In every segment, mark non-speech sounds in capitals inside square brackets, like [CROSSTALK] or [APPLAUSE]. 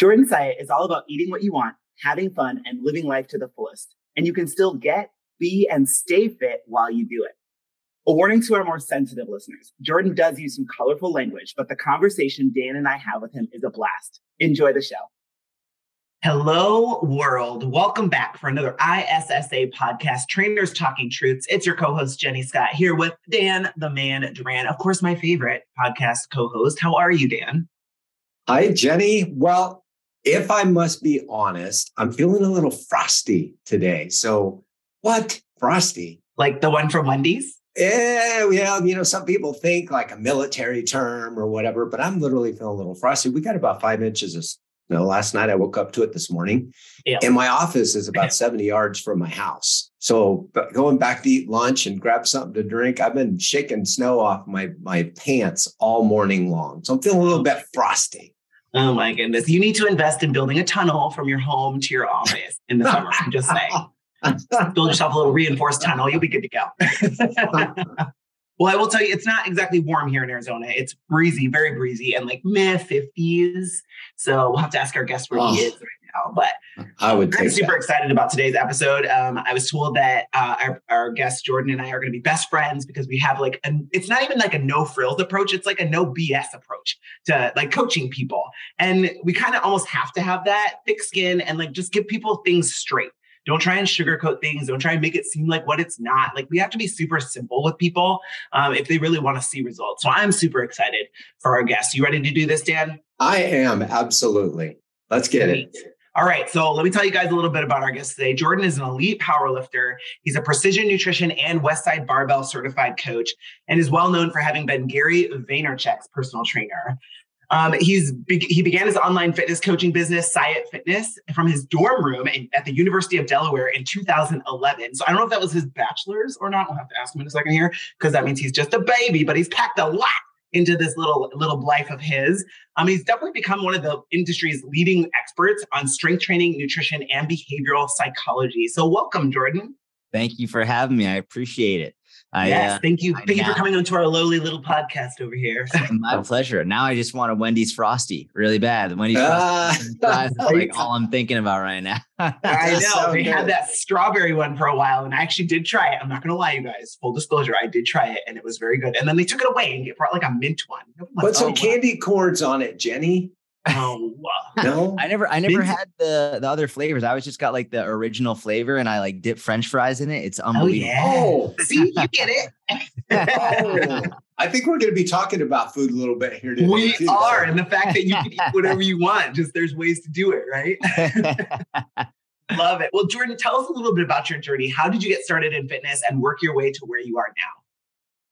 Jordan Syatt is all about eating what you want, having fun, and living life to the fullest. And you can still get, be, and stay fit while you do it. A warning to our more sensitive listeners Jordan does use some colorful language, but the conversation Dan and I have with him is a blast. Enjoy the show. Hello, world. Welcome back for another ISSA podcast, Trainers Talking Truths. It's your co host, Jenny Scott, here with Dan the Man Duran, of course, my favorite podcast co host. How are you, Dan? Hi, Jenny. Well, if I must be honest, I'm feeling a little frosty today. So, what? Frosty? Like the one from Wendy's? Yeah, well, you know, some people think like a military term or whatever, but I'm literally feeling a little frosty. We got about five inches of snow last night. I woke up to it this morning. Yeah. And my office is about [LAUGHS] 70 yards from my house. So going back to eat lunch and grab something to drink, I've been shaking snow off my my pants all morning long. So I'm feeling a little bit frosty. Oh my goodness. You need to invest in building a tunnel from your home to your office in the summer. I'm just saying. [LAUGHS] Build yourself a little reinforced tunnel. You'll be good to go. [LAUGHS] well, I will tell you, it's not exactly warm here in Arizona. It's breezy, very breezy, and like mid 50s. So we'll have to ask our guest where oh. he is now. But I would I'm super that. excited about today's episode. Um, I was told that uh, our, our guest Jordan and I are going to be best friends because we have like a, it's not even like a no frills approach. It's like a no BS approach to like coaching people, and we kind of almost have to have that thick skin and like just give people things straight. Don't try and sugarcoat things. Don't try and make it seem like what it's not. Like we have to be super simple with people um, if they really want to see results. So I'm super excited for our guest. You ready to do this, Dan? I am absolutely. Let's get Great. it. All right, so let me tell you guys a little bit about our guest today. Jordan is an elite powerlifter. He's a precision nutrition and Westside Barbell certified coach, and is well known for having been Gary Vaynerchuk's personal trainer. Um, he's he began his online fitness coaching business, Syatt Fitness, from his dorm room in, at the University of Delaware in 2011. So I don't know if that was his bachelor's or not. We'll have to ask him in a second here because that means he's just a baby, but he's packed a lot into this little little life of his. Um, he's definitely become one of the industry's leading experts on strength training, nutrition, and behavioral psychology. So, welcome, Jordan. Thank you for having me. I appreciate it. I, yes, uh, thank you. I thank now, you for coming onto our lowly little podcast over here. [LAUGHS] my pleasure. Now I just want a Wendy's Frosty really bad. The Wendy's uh, Frosty [LAUGHS] like all I'm thinking about right now. [LAUGHS] I know. So they good. had that strawberry one for a while, and I actually did try it. I'm not going to lie, you guys. Full disclosure, I did try it, and it was very good. And then they took it away and it brought like a mint one. Put some oh, candy corns on it, Jenny. Oh [LAUGHS] no! I never, I never had the the other flavors. I always just got like the original flavor, and I like dip French fries in it. It's oh, unbelievable. Oh, yeah. [LAUGHS] see, you get it. oh, [LAUGHS] I think we're going to be talking about food a little bit here today. We too, are, so. and the fact that you can eat whatever you want. Just there's ways to do it, right? Love it. Well, Jordan, tell us a little bit about your journey. How did you get started in fitness and work your way to where you are now?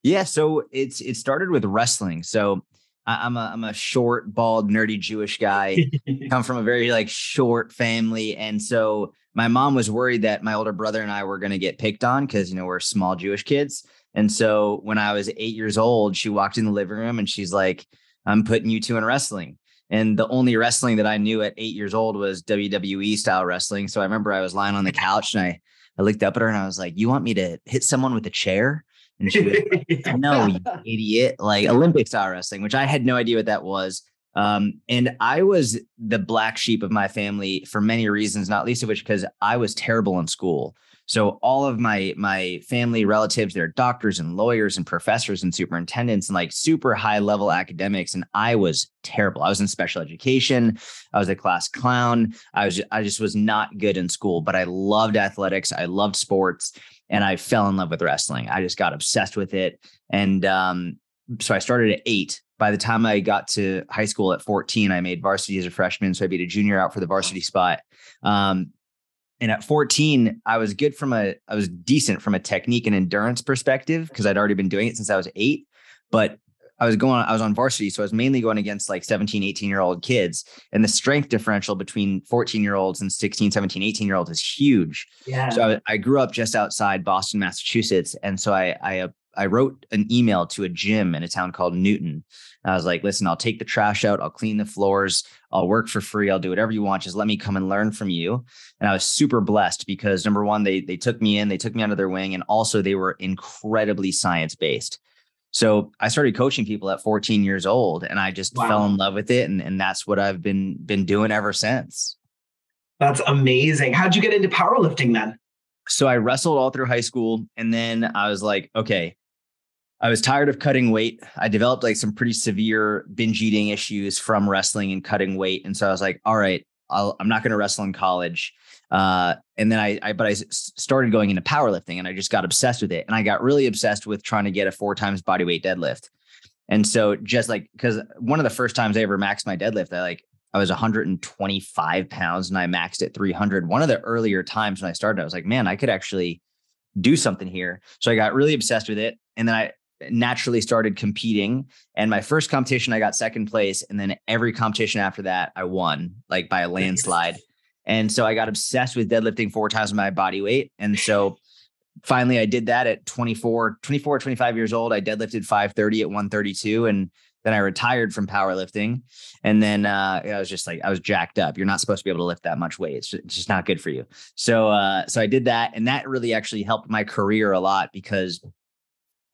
Yeah, so it's it started with wrestling. So I'm a I'm a short, bald, nerdy Jewish guy. [LAUGHS] come from a very like short family, and so my mom was worried that my older brother and I were going to get picked on because you know we're small Jewish kids. And so when I was eight years old, she walked in the living room and she's like, "I'm putting you two in wrestling." And the only wrestling that I knew at eight years old was WWE style wrestling. So I remember I was lying on the couch and I I looked up at her and I was like, "You want me to hit someone with a chair?" And she was like, [LAUGHS] no, you idiot, like Olympic style wrestling, which I had no idea what that was. Um, and I was the black sheep of my family for many reasons, not least of which because I was terrible in school. So all of my my family relatives, they're doctors and lawyers and professors and superintendents and like super high level academics, and I was terrible. I was in special education. I was a class clown. I was I just was not good in school, but I loved athletics. I loved sports and I fell in love with wrestling. I just got obsessed with it. And um, so I started at eight. By the time I got to high school at 14, I made varsity as a freshman. So I beat a junior out for the varsity spot. Um, and at 14, I was good from a, I was decent from a technique and endurance perspective because I'd already been doing it since I was eight. But I was going, I was on varsity. So I was mainly going against like 17, 18 year old kids. And the strength differential between 14 year olds and 16, 17, 18 year olds is huge. Yeah. So I, I, grew up just outside Boston, Massachusetts. And so I, I, uh, I wrote an email to a gym in a town called Newton. I was like, listen, I'll take the trash out. I'll clean the floors. I'll work for free. I'll do whatever you want. Just let me come and learn from you. And I was super blessed because number one, they they took me in, they took me under their wing, and also they were incredibly science based. So I started coaching people at 14 years old and I just wow. fell in love with it. And, and that's what I've been been doing ever since. That's amazing. How'd you get into powerlifting then? So I wrestled all through high school. And then I was like, okay, I was tired of cutting weight. I developed like some pretty severe binge eating issues from wrestling and cutting weight. And so I was like, all right, i am not going to wrestle in college. Uh, and then I, I, but I started going into powerlifting and I just got obsessed with it. And I got really obsessed with trying to get a four times body weight deadlift. And so just like, cause one of the first times I ever maxed my deadlift, I like, I was 125 pounds and I maxed at 300. One of the earlier times when I started, I was like, man, I could actually do something here. So I got really obsessed with it. And then I naturally started competing. And my first competition, I got second place. And then every competition after that, I won like by a landslide. And so I got obsessed with deadlifting four times my body weight. And so finally I did that at 24, 24, 25 years old. I deadlifted 530 at 132. And then I retired from powerlifting. And then uh, I was just like, I was jacked up. You're not supposed to be able to lift that much weight. It's just, it's just not good for you. So, uh, so I did that. And that really actually helped my career a lot because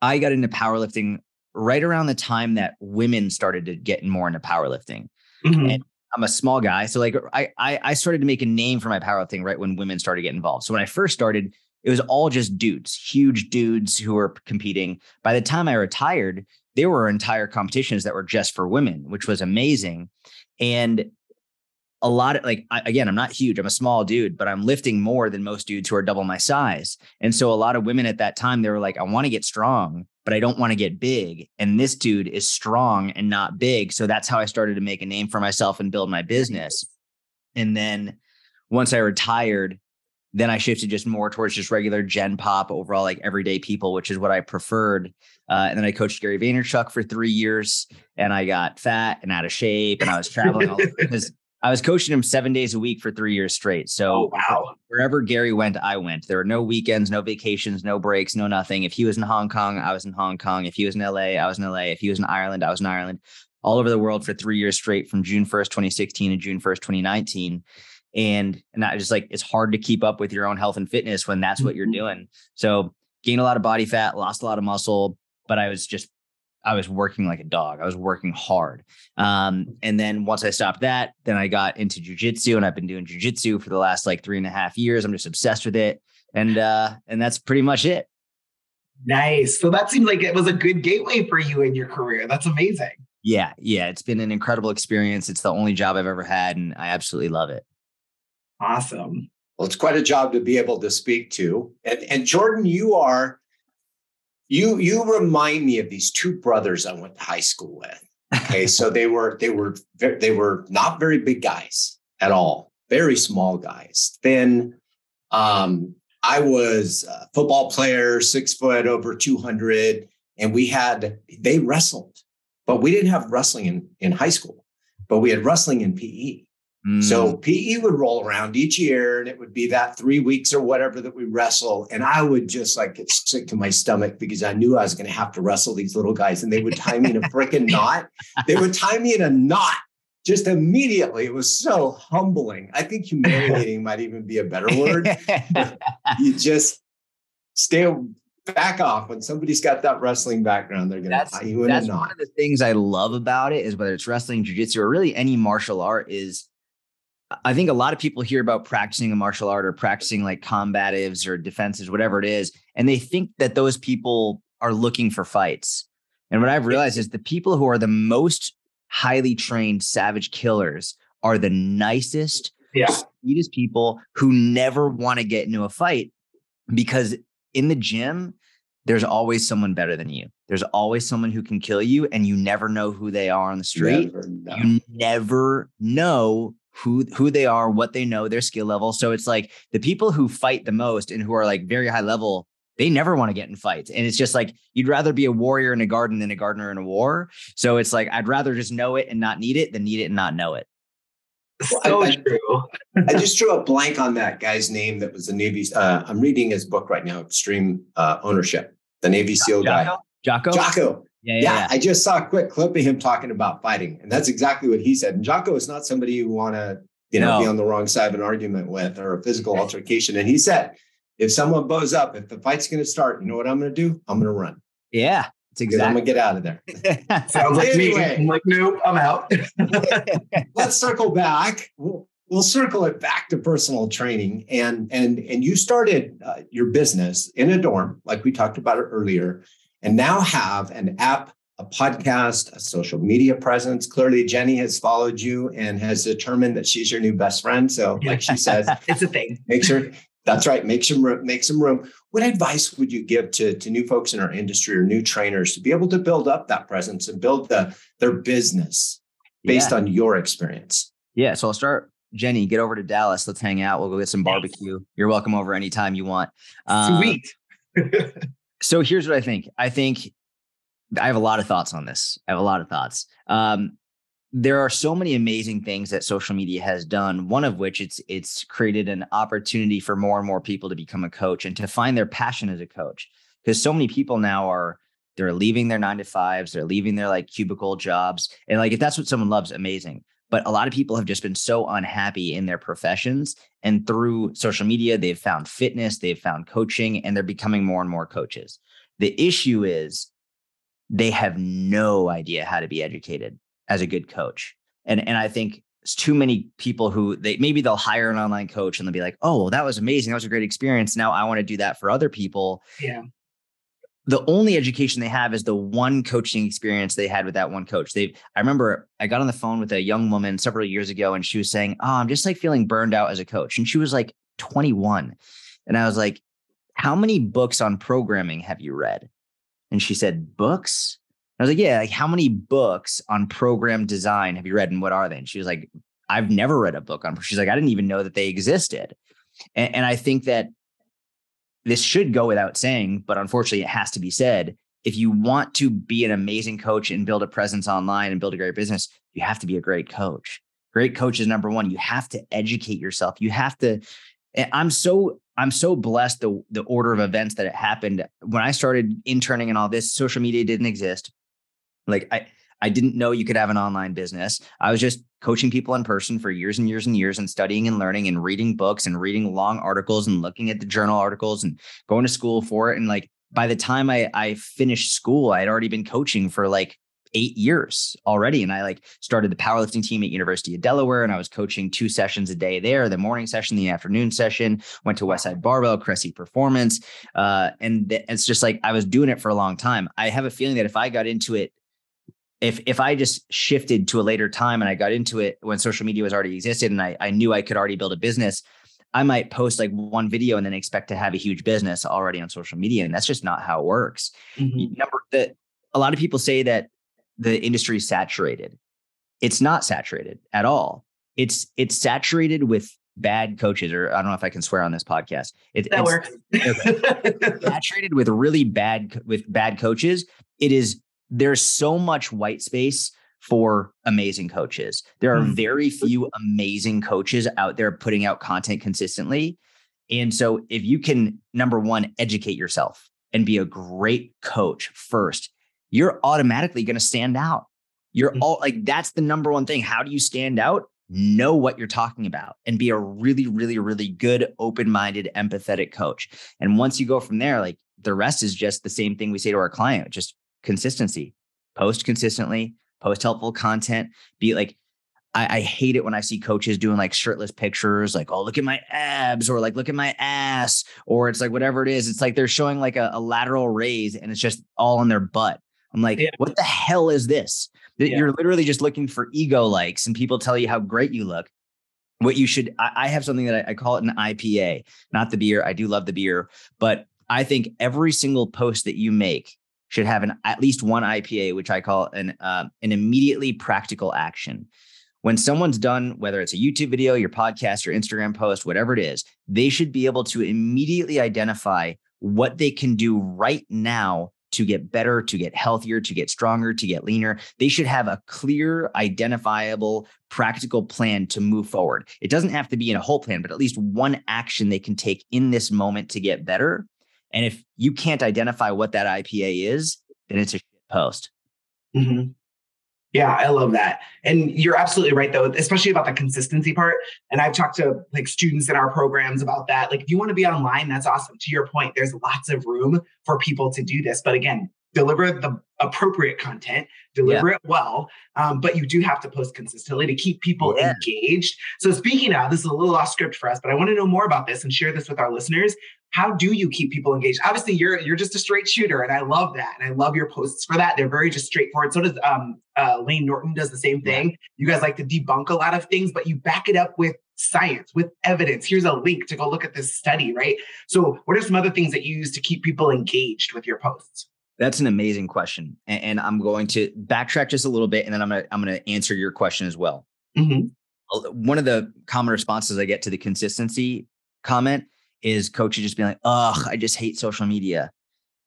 I got into powerlifting right around the time that women started to get more into powerlifting. Mm-hmm. And I'm a small guy. So like I, I, I started to make a name for my powerlifting right when women started to get involved. So when I first started, it was all just dudes, huge dudes who were competing. By the time I retired, there were entire competitions that were just for women, which was amazing. And a lot of like I, again i'm not huge i'm a small dude but i'm lifting more than most dudes who are double my size. And so a lot of women at that time they were like i want to get strong but i don't want to get big. And this dude is strong and not big. So that's how i started to make a name for myself and build my business. And then once i retired then i shifted just more towards just regular gen pop overall like everyday people which is what i preferred. Uh, and then i coached gary vaynerchuk for three years and i got fat and out of shape and i was traveling all because I was coaching him seven days a week for three years straight. So oh, wow. wherever Gary went, I went. There were no weekends, no vacations, no breaks, no nothing. If he was in Hong Kong, I was in Hong Kong. If he was in LA, I was in LA. If he was in Ireland, I was in Ireland. All over the world for three years straight from June 1st, 2016 to June 1st, 2019. And, and I just like it's hard to keep up with your own health and fitness when that's what you're mm-hmm. doing. So gained a lot of body fat, lost a lot of muscle, but I was just I was working like a dog. I was working hard. Um, and then once I stopped that, then I got into jujitsu and I've been doing jujitsu for the last like three and a half years. I'm just obsessed with it. And uh, and that's pretty much it. Nice. So that seems like it was a good gateway for you in your career. That's amazing. Yeah, yeah. It's been an incredible experience. It's the only job I've ever had, and I absolutely love it. Awesome. Well, it's quite a job to be able to speak to. And, and Jordan, you are you you remind me of these two brothers I went to high school with. Okay, [LAUGHS] so they were they were they were not very big guys at all, very small guys. Then um, I was a football player, six foot, over two hundred, and we had they wrestled, but we didn't have wrestling in in high school, but we had wrestling in PE. So mm. PE would roll around each year and it would be that three weeks or whatever that we wrestle. And I would just like get sick to my stomach because I knew I was going to have to wrestle these little guys and they would tie me in a [LAUGHS] freaking knot. They would tie me in a knot just immediately. It was so humbling. I think humiliating might even be a better word. [LAUGHS] you just stay back off when somebody's got that wrestling background. They're going to tie you in that's a knot. One of the things I love about it is whether it's wrestling, jujitsu, or really any martial art is I think a lot of people hear about practicing a martial art or practicing like combatives or defenses, whatever it is, and they think that those people are looking for fights. And what I've realized is the people who are the most highly trained savage killers are the nicest, yeah. sweetest people who never want to get into a fight because in the gym, there's always someone better than you. There's always someone who can kill you, and you never know who they are on the street. Never you never know who who they are, what they know, their skill level. So it's like the people who fight the most and who are like very high level they never want to get in fights. And it's just like you'd rather be a warrior in a garden than a gardener in a war. So it's like I'd rather just know it and not need it than need it and not know it. So I, true. I just drew a blank on that guy's name that was the Navy. Uh, I'm reading his book right now, Extreme uh, Ownership, the Navy SEAL Jocko? guy. Jocko? Jocko. Yeah, yeah, yeah, yeah. I just saw a quick clip of him talking about fighting, and that's exactly what he said. And Jocko is not somebody you want to, you know, No. be on the wrong side of an argument with or a physical altercation. And he said, if someone bows up, if the fight's going to start, you know what I'm going to do? I'm going to run Yeah, it's because I'm going to get out of there. [LAUGHS] Sounds like me. I'm like, nope, I'm out. [LAUGHS] Let's circle back. We'll, we'll circle it back to personal training, and and and you started uh, your business in a dorm, like we talked about it earlier, and now have an app, a podcast, a social media presence. Clearly, Jenny has followed you and has determined that she's your new best friend. So, like she says, [LAUGHS] it's a thing. make sure that's right make some room make some room what advice would you give to, to new folks in our industry or new trainers to be able to build up that presence and build the their business based yeah. on your experience Yeah, so I'll start. Jenny, get over to Dallas. Let's hang out. We'll go get some barbecue. You're welcome over anytime you want. Um, Sweet. [LAUGHS] so here's what I think. I think I have a lot of thoughts on this. I have a lot of thoughts. Um, there are so many amazing things that social media has done. One of which it's it's created an opportunity for more and more people to become a coach and to find their passion as a coach. Because so many people now are they're leaving their nine to fives, they're leaving their like cubicle jobs, and like if that's what someone loves, amazing. But a lot of people have just been so unhappy in their professions, and through social media, they've found fitness, they've found coaching, and they're becoming more and more coaches. The issue is they have no idea how to be educated as a good coach. And and I think it's too many people who they maybe they'll hire an online coach and they'll be like, "Oh, that was amazing. That was a great experience. Now I want to do that for other people." Yeah. The only education they have is the one coaching experience they had with that one coach. They I remember I got on the phone with a young woman several years ago and she was saying, "Oh, I'm just like feeling burned out as a coach." And she was like 21. And I was like, "How many books on programming have you read?" And she said, "Books?" I was like, yeah, like how many books on program design have you read and what are they? And she was like, I've never read a book on, she's like, I didn't even know that they existed. And, and I think that this should go without saying, but unfortunately it has to be said. If you want to be an amazing coach and build a presence online and build a great business, you have to be a great coach. Great coach is number one. You have to educate yourself. You have to, I'm so I'm so blessed the the order of events that it happened when I started interning and all this. Social media didn't exist. Like I I didn't know you could have an online business. I was just coaching people in person for years and years and years and studying and learning and reading books and reading long articles and looking at the journal articles and going to school for it. And like by the time I I finished school, I had already been coaching for like eight years already. And I like started the powerlifting team at University of Delaware and I was coaching two sessions a day there, the morning session, the afternoon session, went to Westside Barbell, Cressy Performance. Uh, and th- it's just like I was doing it for a long time. I have a feeling that if I got into it, if if I just shifted to a later time and I got into it when social media was already existed and I, I knew I could already build a business, I might post like one video and then expect to have a huge business already on social media. And that's just not how it works. Mhm. Number that a lot of people say that the industry is saturated. It's not saturated at all. It's it's saturated with bad coaches, or I don't know if I can swear on this podcast. It, That it's works. [LAUGHS] saturated with really bad with bad coaches. It is there's so much white space for amazing coaches. There are Mhm. very few amazing coaches out there putting out content consistently. And so if you can number one educate yourself and be a great coach first, you're automatically going to stand out. You're Mhm. all like that's the number one thing. How do you stand out? Know what you're talking about and be a really really really good open-minded empathetic coach. And once you go from there like the rest is just the same thing we say to our client, just consistency. Post consistently, post helpful content, be like I, I hate it when I see coaches doing like shirtless pictures, like, oh, look at my abs, or like, look at my ass, or it's like whatever it is. It's like they're showing like a, a lateral raise and it's just all on their butt. I'm like, Yeah. what the hell is this? That Yeah. You're literally just looking for ego likes and people tell you how great you look. What you should, I, I have something that I, I call it an IPA, not the beer. I do love the beer, but I think every single post that you make should have an at least one IPA, which I call an uh, an immediately practical action when someone's done, whether it's a YouTube video, your podcast, your Instagram post, whatever it is, they should be able to immediately identify what they can do right now to get better, to get healthier, to get stronger, to get leaner. They should have a clear, identifiable, practical plan to move forward. It doesn't have to be in a whole plan, but at least one action they can take in this moment to get better. And if you can't identify what that IPA is, then it's a post. Mm-hmm. Yeah, I love that. And you're absolutely right though, especially about the consistency part. And I've talked to like students in our programs about that. Like if you want to be online, that's awesome. To your point, there's lots of room for people to do this. But again, deliver the appropriate content, deliver yeah. it well, um, but you do have to post consistently to keep people yeah. engaged. So speaking of, this is a little off script for us, but I want to know more about this and share this with our listeners how do you keep people engaged obviously you're you're just a straight shooter and i love that and i love your posts for that they're very just straightforward so does um uh, layne norton does the same thing yeah. you guys like to debunk a lot of things but you back it up with science with evidence here's a link to go look at this study right so what are some other things that you use to keep people engaged with your posts that's an amazing question and, i'm going to backtrack just a little bit and then i'm gonna i'm gonna answer your question as well mm-hmm. one of the common responses i get to the consistency comment is coaches just being like, "Ugh, I just hate social media,"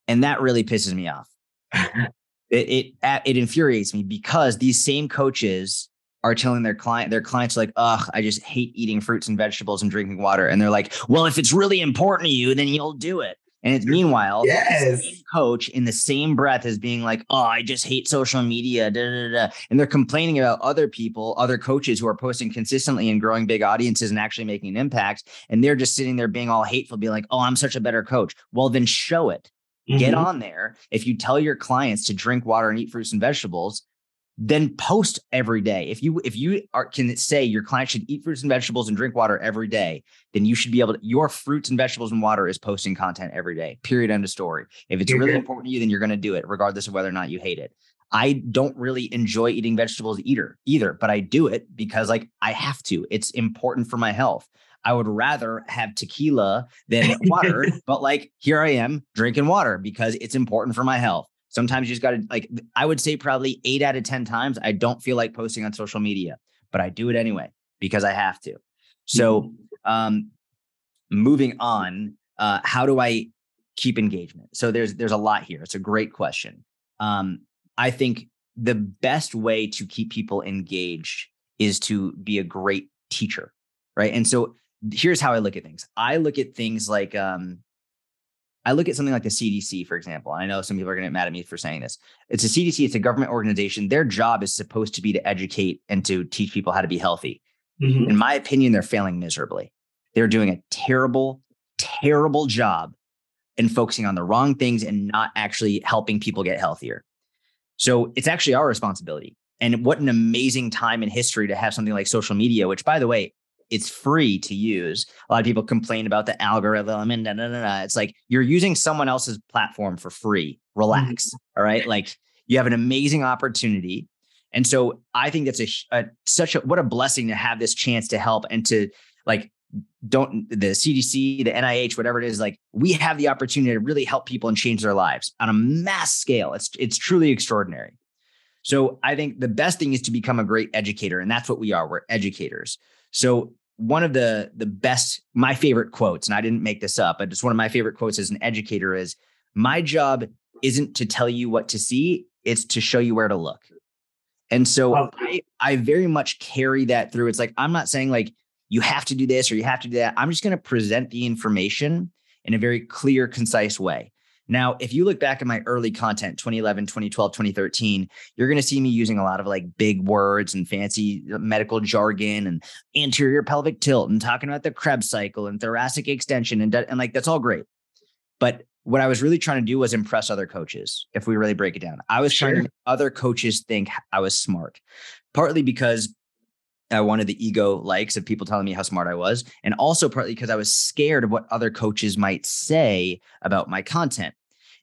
and that really pisses me off. [LAUGHS] it, it it infuriates me because these same coaches are telling their client their clients like, "Ugh, I just hate eating fruits and vegetables and drinking water," and they're like, "Well, if it's really important to you, then you'll do it." And it's meanwhile, yes. coach in the same breath as being like, oh, I just hate social media. Da, da, da. And they're complaining about other people, other coaches who are posting consistently and growing big audiences and actually making an impact. And they're just sitting there being all hateful, being like, oh, I'm such a better coach. Well, then show it. Mm-hmm. Get on there. If you tell your clients to drink water and eat fruits and vegetables, then post every day. If you if you are, can say your client should eat fruits and vegetables and drink water every day, then you should be able to. Your fruits and vegetables and water is posting content every day. Period. End of story. If it's really important to you, then you're going to do it, regardless of whether or not you hate it. I don't really enjoy eating vegetables either, either, but I do it because like I have to. It's important for my health. I would rather have tequila than [LAUGHS] water, but like here I am drinking water because it's important for my health. Sometimes you just got to like, I would say probably eight out of 10 times, I don't feel like posting on social media, but I do it anyway because I have to. So, mm-hmm. um, moving on, uh, how do I keep engagement? So there's, there's a lot here. It's a great question. Um, I think the best way to keep people engaged is to be a great teacher. Right. And so here's how I look at things. I look at things like, um, I look at something like the CDC, for example. I know some people are going to get mad at me for saying this. It's a CDC, it's a government organization. Their job is supposed to be to educate and to teach people how to be healthy. Mm-hmm. In my opinion, they're failing miserably. They're doing a terrible, terrible job in focusing on the wrong things and not actually helping people get healthier. So it's actually our responsibility. And what an amazing time in history to have something like social media, which, by the way, it's free to use. A lot of people complain about the algorithm and da, da, da, da. it's like you're using someone else's platform for free. Relax. Mm-hmm. All right. Like you have an amazing opportunity. And so I think that's a, a such a what a blessing to have this chance to help and to like don't the CDC, the NIH, whatever it is, like we have the opportunity to really help people and change their lives on a mass scale. It's it's truly extraordinary. So I think the best thing is to become a great educator, and that's what we are. We're educators. So one of the the best my favorite quotes and i didn't make this up but it's one of my favorite quotes as an educator is my job isn't to tell you what to see it's to show you where to look. And so I, I very much carry that through. It's like i'm not saying like you have to do this or you have to do that. I'm just going to present the information in a very clear concise way now, if you look back at my early content, 2011, 2012, 2013, you're going to see me using a lot of like big words and fancy uh, medical jargon and anterior pelvic tilt and talking about the Krebs cycle and thoracic extension and, and like that's all great. But what I was really trying to do was impress other coaches. If we really break it down, I was sure. trying to make other coaches think I was smart, partly because I wanted the ego likes of people telling me how smart I was, and also partly because I was scared of what other coaches might say about my content.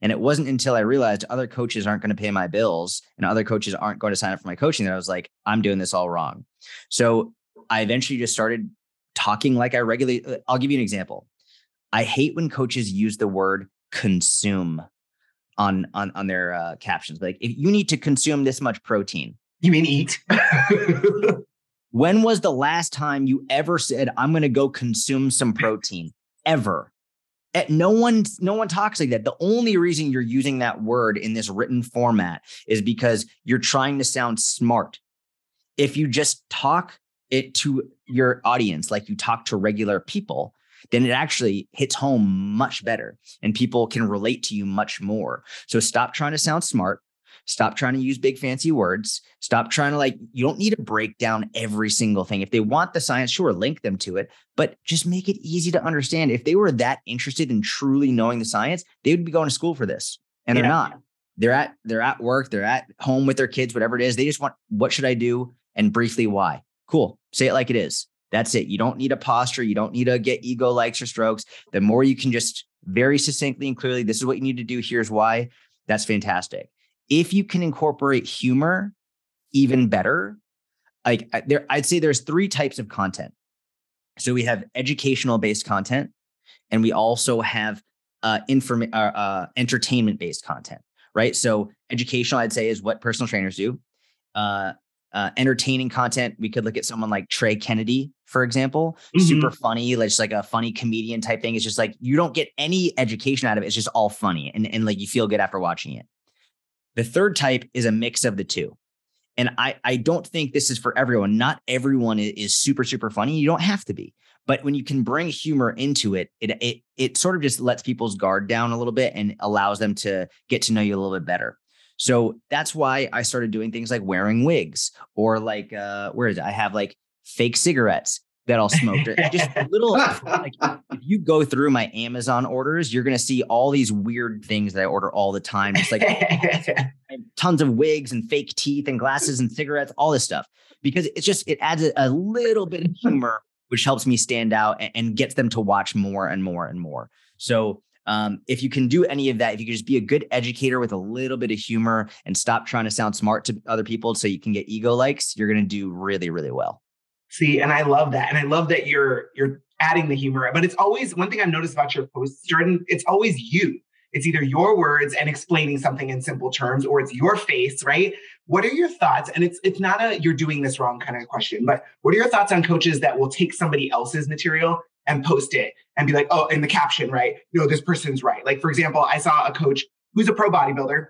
And it wasn't until I realized other coaches aren't going to pay my bills and other coaches aren't going to sign up for my coaching that I was like, I'm doing this all wrong. So I eventually just started talking like I regularly. Uh, I'll give you an example. I hate when coaches use the word consume on on on their uh, captions. Like, if you need to consume this much protein, you mean eat? [LAUGHS] when was the last time you ever said, "I'm going to go consume some protein"? Ever? Eh, no one no one talks like that. The only reason you're using that word in this written format is because you're trying to sound smart. If you just talk it to your audience like you talk to regular people then it actually hits home much better and people can relate to you much more. So stop trying to sound smart Stop trying to use big fancy words. Stop trying to like, you don't need to break down every single thing. If they want the science, sure, link them to it, but just make it easy to understand. If they were that interested in truly knowing the science, they would be going to school for this. And yeah. they're not. They're at they're at work, they're at home with their kids, whatever it is. They just want what should I do and briefly why. Cool. Say it like it is. That's it. You don't need a posture. You don't need to get ego likes or strokes. The more you can just very succinctly and clearly, this is what you need to do. Here's why. That's fantastic if you can incorporate humor even better like there i'd say there's three types of content. So we have educational based content and we also have uh, inform- uh, uh, entertainment based content right? So educational i'd say is what personal trainers do. Uh, uh, entertaining content we could look at someone like trey kennedy for example mm-hmm. super funny like just like a funny comedian type thing. It's just like you don't get any education out of it. It's just all funny and, and like you feel good after watching it the third type is a mix of the two. And I, I don't think this is for everyone. Not everyone is super, super funny. You don't have to be. But when you can bring humor into it, it it it sort of just lets people's guard down a little bit and allows them to get to know you a little bit better. So that's why I started doing things like wearing wigs or like uh where is it? I have like fake cigarettes that I'll smoke. just a [LAUGHS] little like if you go through my Amazon orders, you're gonna see all these weird things that I order all the time. It's like [LAUGHS] tons of wigs and fake teeth and glasses and cigarettes, all this stuff. Because it's just it adds a, a little bit of humor, which helps me stand out and, and, gets them to watch more and more and more. So um, if you can do any of that, if you can just be a good educator with a little bit of humor and stop trying to sound smart to other people so you can get ego likes, you're going to do really, really well. See, and I love that. And I love that you're you're adding the humor. But it's always one thing I've noticed about your posts, Jordan, it's always you. It's either your words and explaining something in simple terms, or it's your face, right? What are your thoughts? And it's it's not a you're doing this wrong kind of question, but what are your thoughts on coaches that will take somebody else's material and post it and be like, oh, in the caption, right? No, this person's right. Like, for example, I saw a coach who's a pro bodybuilder.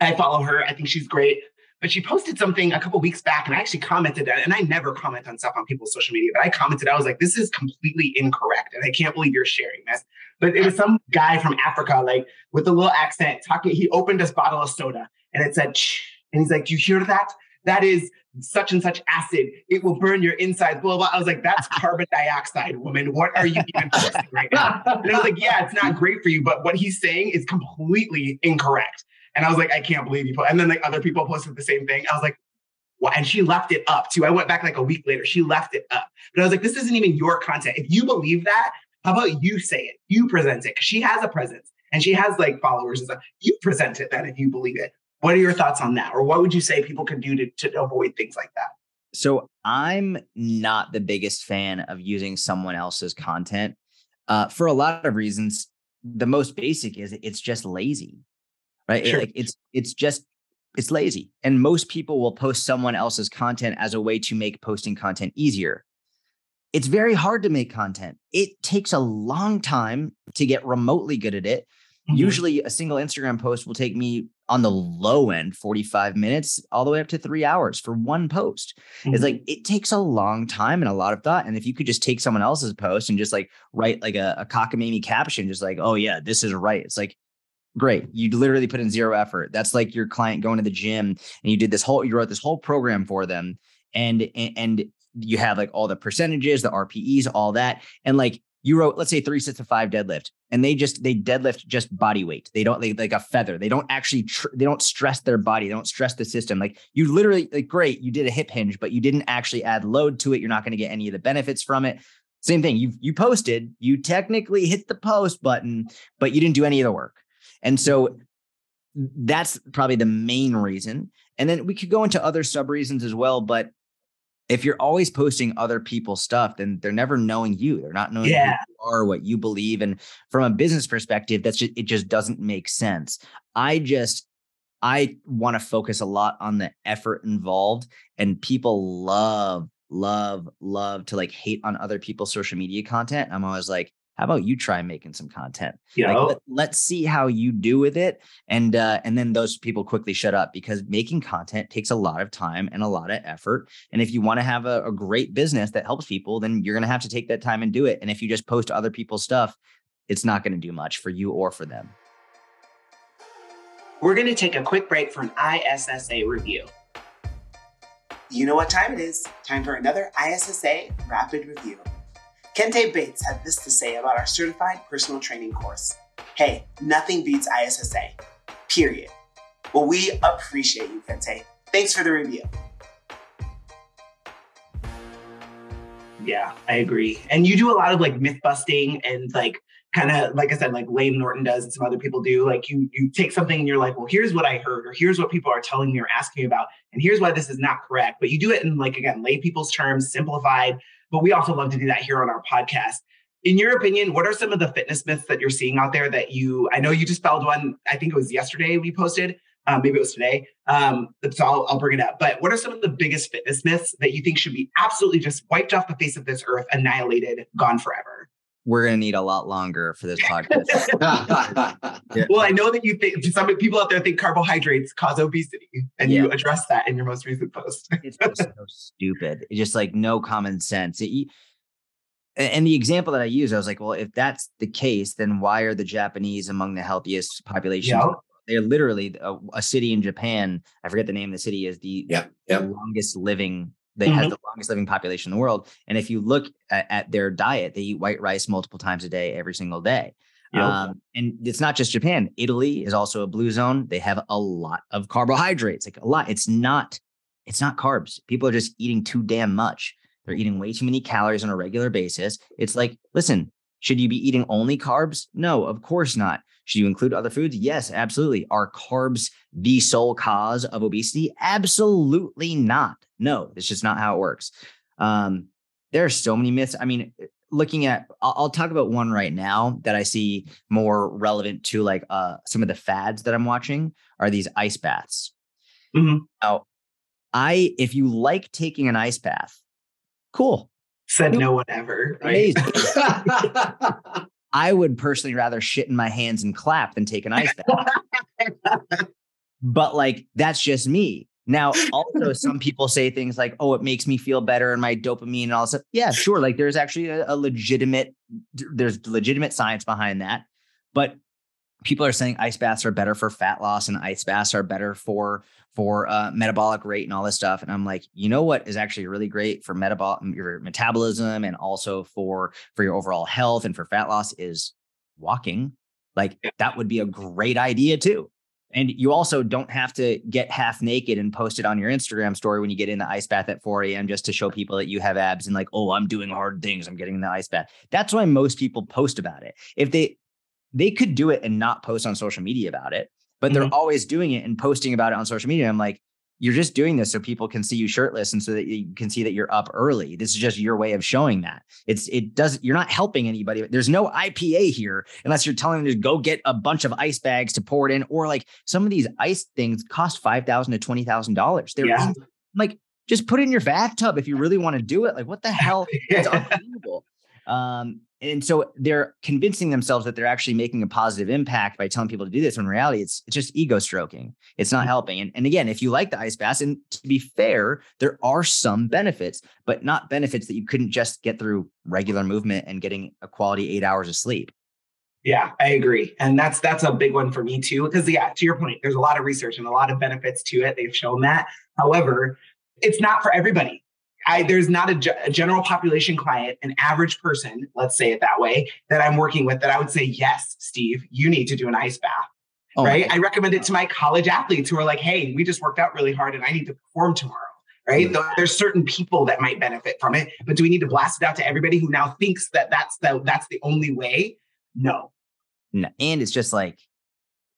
I follow her. I think she's great but she posted something a couple weeks back and I actually commented and I never comment on stuff on people's social media, but I commented, I was like, this is completely incorrect. And I can't believe you're sharing this. But it was some guy from Africa, like with a little accent, talking, he opened this bottle of soda and it said, Shh. and he's like, do you hear that? That is such and such acid. It will burn your insides. Blah, blah. I was like, that's carbon dioxide, woman. What are you even posting right now? And I was like, yeah, it's not great for you, but what he's saying is completely incorrect. And I was like, I can't believe you put. And then like other people posted the same thing. I was like, why? And she left it up too. I went back like a week later. She left it up. But I was like, this isn't even your content. If you believe that, how about you say it? You present it. Cause she has a presence and she has like followers and stuff. You present it then if you believe it. What are your thoughts on that? Or what would you say people can do to, to avoid things like that? So I'm not the biggest fan of using someone else's content uh, for a lot of reasons. The most basic is it's just lazy right? Sure. It, like it's it's just it's lazy. And most people will post someone else's content as a way to make posting content easier. It's very hard to make content. It takes a long time to get remotely good at it. Mm-hmm. Usually a single Instagram post will take me on the low end 45 minutes all the way up to 3 hours for one post. Mm-hmm. It's like it takes a long time and a lot of thought and if you could just take someone else's post and just like write like a, a cockamamie caption just like oh yeah, this is right. It's like great. You literally put in zero effort. That's like your client going to the gym and you did this whole, you wrote this whole program for them and, and you have like all the percentages, the RPEs, all that. And like you wrote, let's say three sets of five deadlift and they just, they deadlift just body weight. They don't, they like a feather. They don't actually, tr- they don't stress their body. They don't stress the system. Like you literally like, great. You did a hip hinge, but you didn't actually add load to it. You're not going to get any of the benefits from it. Same thing. You you posted, you technically hit the post button, but you didn't do any of the work. And so that's probably the main reason. And then we could go into other sub reasons as well. But if you're always posting other people's stuff, then they're never knowing you. They're not knowing yeah. who you are, what you believe. And from a business perspective, that's just, it just doesn't make sense. I just, I want to focus a lot on the effort involved. And people love, love, love to like hate on other people's social media content. I'm always like, how about you try making some content? Yeah. Like, let, us see how you do with it. And uh, and then those people quickly shut up because making content takes a lot of time and a lot of effort. And if you want to have a, a great business that helps people, then you're gonna have to take that time and do it. And if you just post other people's stuff, it's not gonna do much for you or for them. We're gonna take a quick break for an ISSA review. You know what time it is? Time for another ISSA rapid review. Kente Bates had this to say about our certified personal training course. Hey, nothing beats ISSA. Period. Well, we appreciate you, Kente. Thanks for the review. Yeah, I agree. And you do a lot of like myth busting and like kind of like I said, like Layne Norton does and some other people do. Like you you take something and you're like, well, here's what I heard, or here's what people are telling me or asking me about, and here's why this is not correct. But you do it in like again, lay people's terms, simplified, but we also love to do that here on our podcast. In your opinion, what are some of the fitness myths that you're seeing out there that you, I know you just spelled one, I think it was yesterday we posted, um, maybe it was today. Um, so I'll, I'll bring it up. But what are some of the biggest fitness myths that you think should be absolutely just wiped off the face of this earth, annihilated, gone forever? We're going to need a lot longer for this podcast. [LAUGHS] yeah. Well, I know that you think some people out there think carbohydrates cause obesity, and yeah. you address that in your most recent post. [LAUGHS] it's just so stupid. It's just like no common sense. It, and the example that I use, I was like, well, if that's the case, then why are the Japanese among the healthiest populations? Yep. They're literally a, a, city in Japan. I forget the name of the city is the, yep. Yep. the longest living that mm-hmm. has the longest living population in the world. And if you look at, at, their diet, they eat white rice multiple times a day, every single day. Yep. Um, and it's not just Japan. Italy is also a blue zone. They have a lot of carbohydrates, like a lot. It's not, it's not carbs. People are just eating too damn much. They're eating way too many calories on a regular basis. It's like, listen, should you be eating only carbs? No, of course not. Should you include other foods? Yes, absolutely. Are carbs the sole cause of obesity? Absolutely not. No, it's just not how it works. Um, there are so many myths. I mean, looking at, I'll, I'll, talk about one right now that I see more relevant to like uh, some of the fads that I'm watching are these ice baths. Mm-hmm. Now, I, if you like taking an ice bath, cool. Said no one ever. Right? [LAUGHS] [LAUGHS] I would personally rather shit in my hands and clap than take an ice bath. but like that's just me. Now, also, some people say things like, "Oh, it makes me feel better," and my dopamine and all this stuff. Yeah, sure. Like, there's actually a, a legitimate, there's legitimate science behind that. But people are saying ice baths are better for fat loss, and ice baths are better for for uh, metabolic rate and all this stuff. And I'm like, you know what is actually really great for metabolic your metabolism and also for for your overall health and for fat loss is walking. Like that would be a great idea too. And you also don't have to get half naked and post it on your Instagram story when you get in the ice bath at 4 a.m. just to show people that you have abs and like, oh, I'm doing hard things. I'm getting in the ice bath. That's why most people post about it. If they they could do it and not post on social media about it, but mm-hmm. they're always doing it and posting about it on social media. I'm like, you're just doing this so people can see you shirtless and so that you can see that you're up early. This is just your way of showing that. It's it does you're not helping anybody. There's no IPA here unless you're telling them to go get a bunch of ice bags to pour it in, or like some of these ice things cost five thousand to twenty thousand dollars. They're yeah. like just put it in your bathtub if you really want to do it. Like what the hell? [LAUGHS] It's unbelievable. Um, and so they're convincing themselves that they're actually making a positive impact by telling people to do this. When in reality, it's it's just ego stroking. It's not mm-hmm. helping. And, and again, if you like the ice baths, and to be fair, there are some benefits, but not benefits that you couldn't just get through regular movement and getting a quality eight hours of sleep. Yeah, I agree. And that's that's a big one for me too. Because yeah, to your point, there's a lot of research and a lot of benefits to it. They've shown that. However, it's not for everybody. I, there's not a, a, general population client, an average person, let's say it that way, that I'm working with that I would say, yes, Steve, you need to do an ice bath. Oh right. I recommend it to my college athletes who are like, hey, we just worked out really hard and I need to perform tomorrow. Right. Mm-hmm. There's certain people that might benefit from it, but do we need to blast it out to everybody who now thinks that that's the that's the only way? No. no. And it's just like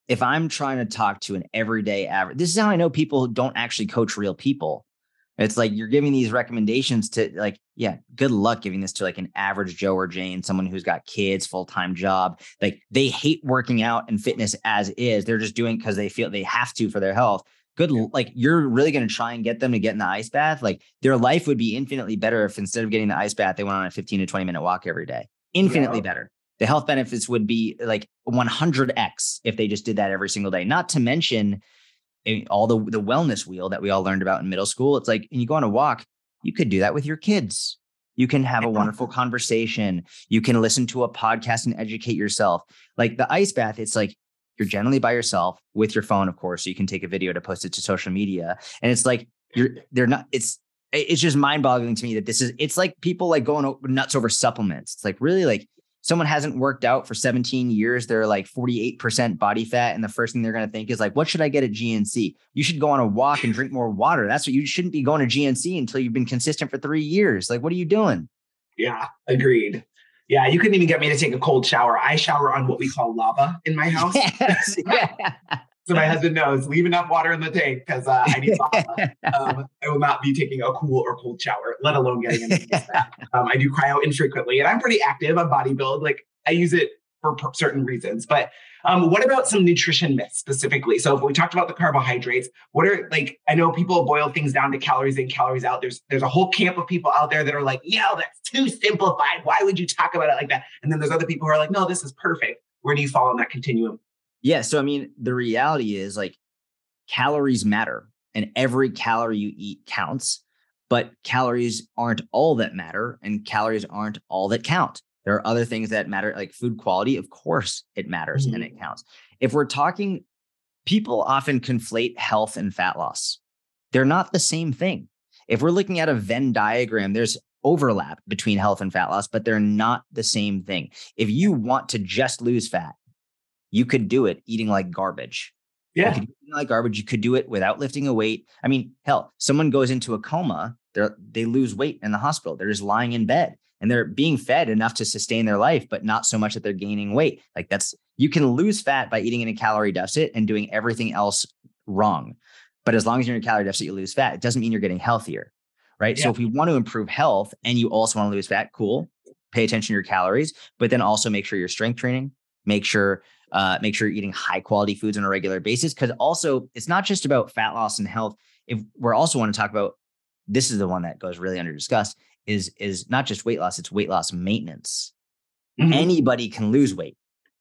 if I'm trying to talk to an everyday average, this is how I know people don't actually coach real people it's like you're giving these recommendations to like, yeah, good luck giving this to like an average Joe or Jane, someone who's got kids, full time job. Like they hate working out and fitness as is. They're just doing because they feel they have to for their health. Good, like you're really going to try and get them to get in the ice bath. Like their life would be infinitely better if instead of getting the ice bath, they went on a 15 to 20 minute walk every day. Infinitely yeah. better. the health benefits would be like 100x if they just did that every single day. Not to mention all the the wellness wheel that we all learned about in middle school. It's like, and you go on a walk, you could do that with your kids. You can have a wonderful conversation. You can listen to a podcast and educate yourself. Like the ice bath, it's like you're generally by yourself with your phone, of course. So you can take a video to post it to social media. And it's like you're they're not, it's it's just mind-boggling to me that this is it's like people like going nuts over supplements. It's like really like someone hasn't worked out for 17 years, they're like 48% body fat. And the first thing they're going to think is like, what should I get at GNC? You should go on a walk and drink more water. That's what you shouldn't be going to GNC until you've been consistent for three years. Like, what are you doing? Yeah, agreed. Yeah, you couldn't even get me to take a cold shower. I shower on what we call lava in my house. Yes, [LAUGHS] yeah. So my husband knows leave enough water in the tank because uh, I need [LAUGHS] lava. um, I will not be taking a cool or cold shower, let alone getting into that. [LAUGHS] Um, I do cryo infrequently, and I'm pretty active on bodybuild. Like I use it for certain reasons. But um, what about some nutrition myths specifically? So if we talked about the carbohydrates, what are like? I know people boil things down to calories in, calories out. There's there's a whole camp of people out there that are like, yeah, that's too simplified. Why would you talk about it like that? And then there's other people who are like, no, this is perfect. Where do you fall on that continuum? Yeah. So, I mean, the reality is like calories matter and every calorie you eat counts, but calories aren't all that matter and calories aren't all that count. There are other things that matter, like food quality. Of course, it matters mm-hmm. and it counts. If we're talking, people often conflate health and fat loss, they're not the same thing. If we're looking at a Venn diagram, there's overlap between health and fat loss, but they're not the same thing. If you want to just lose fat, you could do it eating like garbage. Yeah. You like garbage. You could do it without lifting a weight. I mean, hell, someone goes into a coma, they they lose weight in the hospital. They're just lying in bed and they're being fed enough to sustain their life, but not so much that they're gaining weight. Like that's you can lose fat by eating in a calorie deficit and doing everything else wrong. But as long as you're in a calorie deficit, you lose fat. It doesn't mean you're getting healthier. Right. Yeah. So if you want to improve health and you also want to lose fat, cool. Pay attention to your calories, but then also make sure you're strength training. Make sure uh, make sure you're eating high quality foods on a regular basis. Because also, it's not just about fat loss and health. If we're also want to talk about this is the one that goes really under discussed is is not just weight loss; it's weight loss maintenance. Mm-hmm. Anybody can lose weight.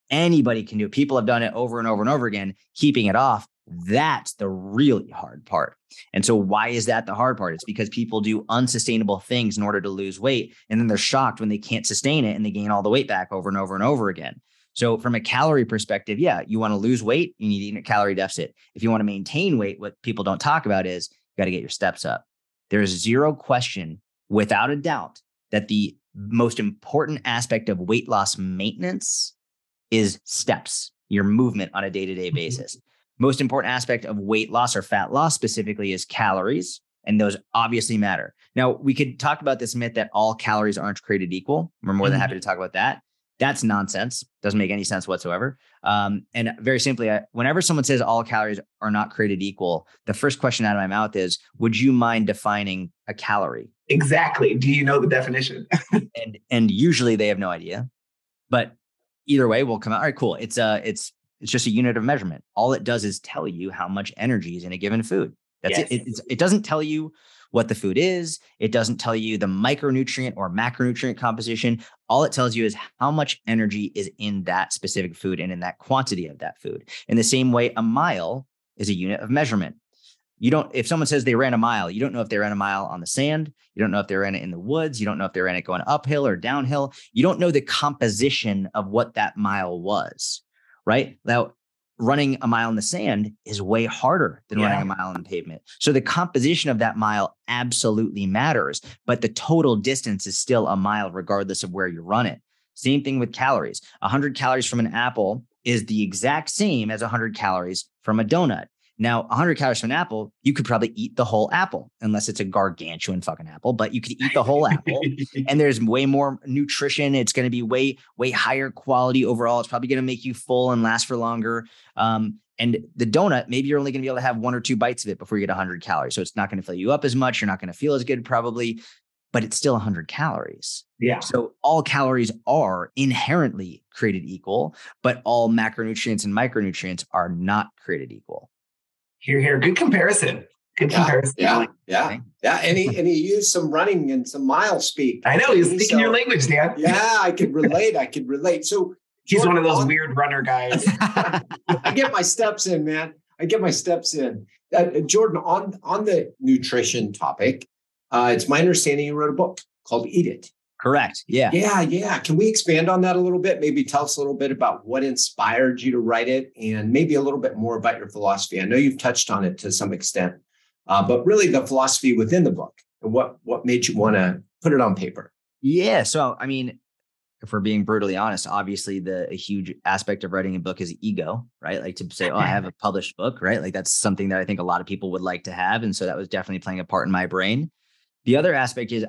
Anybody can do it. People have done it over and over and over again, keeping it off. That's the really hard part. And so, why is that the hard part? It's because people do unsustainable things in order to lose weight. And then they're shocked when they can't sustain it and they gain all the weight back over and over and over again. So, from a calorie perspective, yeah, you want to lose weight, you need to eat a calorie deficit. If you want to maintain weight, what people don't talk about is you got to get your steps up. There's zero question, without a doubt, that the most important aspect of weight loss maintenance is steps, your movement on a day to day basis. Most important aspect of weight loss or fat loss specifically is calories, and those obviously matter. Now, we could talk about this myth that all calories aren't created equal. We're more than happy mm-hmm. to talk about that. That's nonsense. Doesn't make any sense whatsoever. Um, and very simply, I, whenever someone says all calories are not created equal, the first question out of my mouth is, "Would you mind defining a calorie?" Exactly. Do you know the definition? [LAUGHS] and and usually they have no idea. But either way, we'll come out. All right, cool. It's a it's it's just a unit of measurement. All it does is tell you how much energy is in a given food. That's yes. it. It, it doesn't tell you what the food is. It doesn't tell you the micronutrient or macronutrient composition. All it tells you is how much energy is in that specific food and in that quantity of that food. In the same way, a mile is a unit of measurement. You don't, if someone says they ran a mile, you don't know if they ran a mile on the sand. You don't know if they ran it in the woods. You don't know if they ran it going uphill or downhill. You don't know the composition of what that mile was, right? Now, running a mile in the sand is way harder than yeah. running a mile on the pavement. So the composition of that mile absolutely matters, but the total distance is still a mile regardless of where you run it. Same thing with calories. 100 calories from an apple is the exact same as 100 calories from a donut. Now, 100 calories from an apple, you could probably eat the whole apple, unless it's a gargantuan fucking apple, but you could eat the whole apple. [LAUGHS] And there's way more nutrition. It's going to be way, way higher quality overall. It's probably going to make you full and last for longer. Um, and the donut, maybe you're only going to be able to have one or two bites of it before you get 100 calories. So it's not going to fill you up as much. You're not going to feel as good, probably, but it's still 100 calories. Yeah. So all calories are inherently created equal, but all macronutrients and micronutrients are not created equal. Here, here. Good comparison. Good yeah, comparison. Yeah, yeah, yeah. And he and he used some running and some mile speak. I know he's speaking so, your language, Dan. Yeah, I could relate. I could relate. So he's Jordan, one of those on, weird runner guys. [LAUGHS] I get my steps in, man. I get my steps in. Uh, uh, Jordan, on on the nutrition topic, uh, it's my understanding you wrote a book called Eat It. Correct. Yeah. Yeah. Yeah. Can we expand on that a little bit? Maybe tell us a little bit about what inspired you to write it and maybe a little bit more about your philosophy. I know you've touched on it to some extent, uh, but really the philosophy within the book and what, what made you want to put it on paper? Yeah. So, I mean, if we're being brutally honest, obviously the a huge aspect of writing a book is ego, right? Like to say, oh, I have a published book, right? Like that's something that I think a lot of people would like to have. And so that was definitely playing a part in my brain. The other aspect is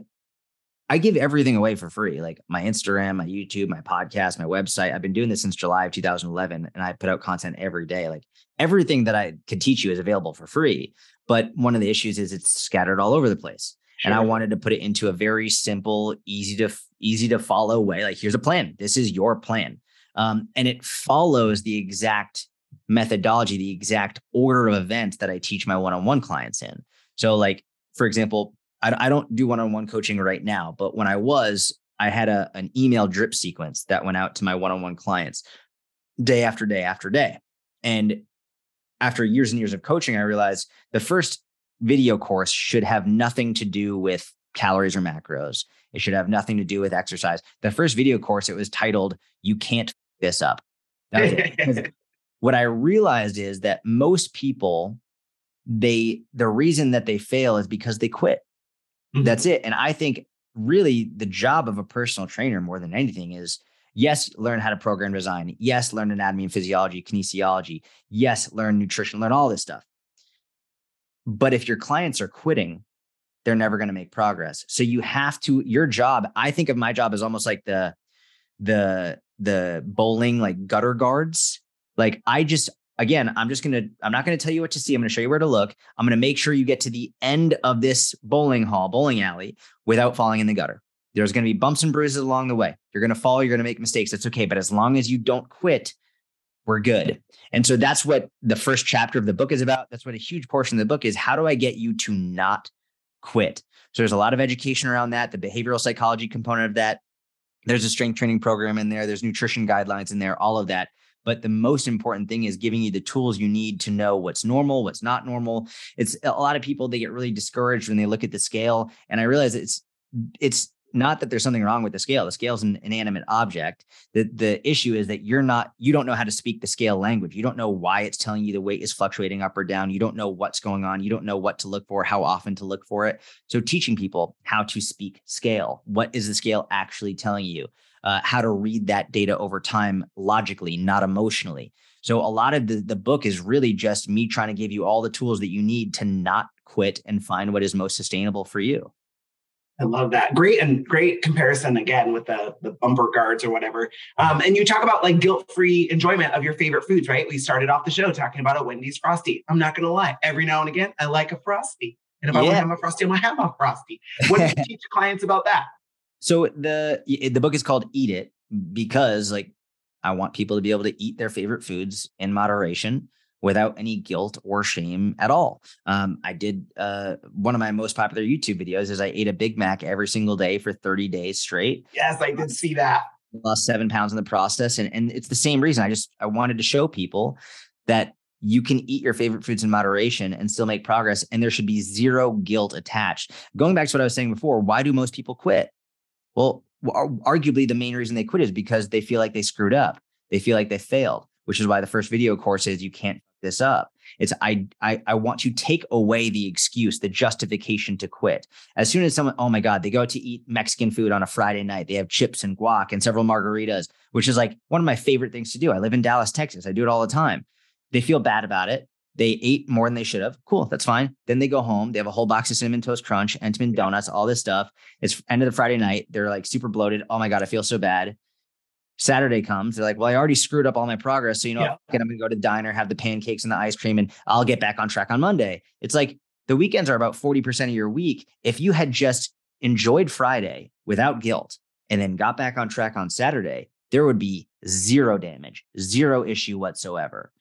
I give everything away for free, like my Instagram, my YouTube, my podcast, my website. I've been doing this since July of 2011, and I put out content every day. Like everything that I could teach you is available for free. But one of the issues is it's scattered all over the place. Sure. And I wanted to put it into a very simple, easy to easy to follow way. Like here's a plan. This is your plan, um, and it follows the exact methodology, the exact order of events that I teach my one-on-one clients in. So, like for example, I, I don't do one-on-one coaching right now, but when I was, I had a an email drip sequence that went out to my one-on-one clients day after day after day. And after years and years of coaching, I realized the first video course should have nothing to do with calories or macros. It should have nothing to do with exercise. The first video course, it was titled, You Can't This Up. [LAUGHS] what I realized is that most people, they the reason that they fail is because they quit. Mm-hmm. That's it. And I think really the job of a personal trainer more than anything is yes, learn how to program design. Yes, learn anatomy and physiology, kinesiology. Yes, learn nutrition, learn all this stuff. But if your clients are quitting, they're never going to make progress. So you have to your job, I think of my job as almost like the the the bowling like gutter guards. Like I just again, I'm just to, I'm not to tell you what to see. I'm to show you where to look. I'm to make sure you get to the end of this bowling hall, bowling alley without falling in the gutter. There's to be bumps and bruises along the way. You're to fall, you're to make mistakes. That's okay. But as long as you don't quit, we're good. And so that's what the first chapter of the book is about. That's what a huge portion of the book is. How do I get you to not quit? So there's a lot of education around that, the behavioral psychology component of that. There's a strength training program in there, there's nutrition guidelines in there, all of that. But the most important thing is giving you the tools you need to know what's normal, what's not normal. It's a lot of people they get really discouraged when they look at the scale, and I realize it's it's not that there's something wrong with the scale. The scale is an inanimate object. The the issue is that you're not you don't know how to speak the scale language. You don't know why it's telling you the weight is fluctuating up or down. You don't know what's going on. You don't know what to look for, how often to look for it. So teaching people how to speak scale. What is the scale actually telling you? Uh, how to read that data over time logically, not emotionally. So a lot of the the book is really just me trying to give you all the tools that you need to not quit and find what is most sustainable for you. I love that. Great and great comparison again with the the bumper guards or whatever. Um, and you talk about like guilt free enjoyment of your favorite foods, right? We started off the show talking about a Wendy's frosty. I'm not gonna lie, every now and again I like a frosty, and if yeah. I want to have a frosty, I'm gonna have a frosty. What do you [LAUGHS] teach clients about that? So the the book is called Eat It because like I want people to be able to eat their favorite foods in moderation without any guilt or shame at all. Um, I did uh, one of my most popular YouTube videos is I ate a Big Mac every single day for 30 days straight. Yes, I did see that. Lost seven pounds in the process. And, and it's the same reason. I just I wanted to show people that you can eat your favorite foods in moderation and still make progress. And there should be zero guilt attached. Going back to what I was saying before, why do most people quit? Well, arguably the main reason they quit is because they feel like they screwed up. They feel like they failed, which is why the first video course is you can't this up. It's I, I I want to take away the excuse, the justification to quit. As soon as someone, oh my God, they go to eat Mexican food on a Friday night. They have chips and guac and several margaritas, which is like one of my favorite things to do. I live in Dallas, Texas. I do it all the time. They feel bad about it. They ate more than they should have. Cool, that's fine. Then they go home. They have a whole box of cinnamon toast crunch, Entenmann donuts, all this stuff. It's end of the Friday night. They're like super bloated. Oh my God, I feel so bad. Saturday comes, they're like, well, I already screwed up all my progress. So, you know, yeah. I'm to go to the diner, have the pancakes and the ice cream, and I'll get back on track on Monday. It's like the weekends are about 40% of your week. If you had just enjoyed Friday without guilt and then got back on track on Saturday, there would be zero damage, zero issue whatsoever.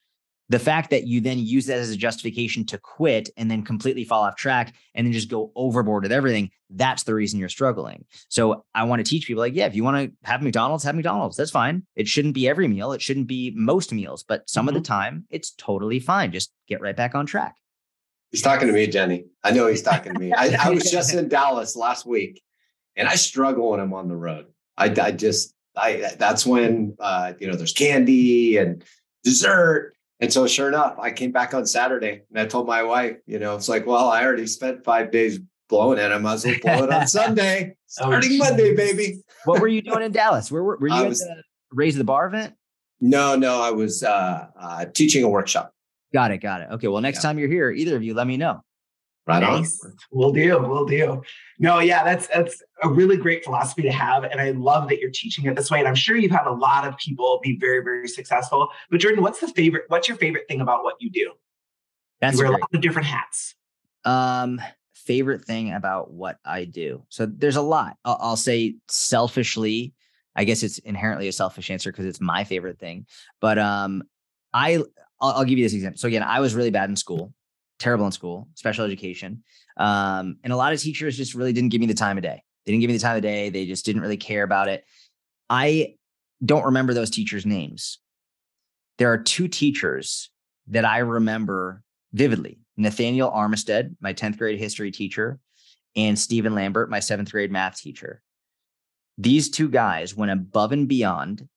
The fact that you then use that as a justification to quit and then completely fall off track and then just go overboard with everything that's the reason you're struggling. So i want to teach people like yeah if you want to have mcdonald's have mcdonald's that's fine. It shouldn't be every meal it shouldn't be most meals but some mm-hmm. of the mm-hmm. time it's totally fine just get right back on track. He's talking to me jenny. I know he's talking to me. I, I was just in [LAUGHS] dallas last week and i struggle when i'm on the road. I, I just I that's when uh, you know there's candy and dessert and so, sure enough, I came back on Saturday and I told my wife, you know, it's like, well, I already spent five days blowing it. I might as well blow it on [LAUGHS] Sunday, oh, starting oh, Monday, baby. what were you doing in Dallas? Where were, were you was, at the Raise the Bar event? No, no, I was uh, uh, teaching a workshop. Got it. Got it. Okay. Well, next yeah. time you're here, either of you, let me know. Right nice. on. We'll do. We'll do. No, yeah, that's that's a really great philosophy to have, and I love that you're teaching it this way. And I'm sure you've had a lot of people be very, very successful. But Jordan, what's the favorite? What's your favorite thing about what you do? That's you wear great. a lot of different hats. Um, favorite thing about what I do. So there's a lot. I'll, I'll say selfishly. I guess it's inherently a selfish answer because it's my favorite thing. But um, I I'll, I'll give you this example. So again, I was really bad in school terrible in school, special education. Um, and a lot of teachers just really didn't give me the time of day. They didn't give me the time of day. They just didn't really care about it. I don't remember those teachers' names. There are two teachers that I remember vividly Nathaniel Armistead, my 10th grade history teacher, and Stephen Lambert, my seventh grade math teacher. These two guys went above and beyond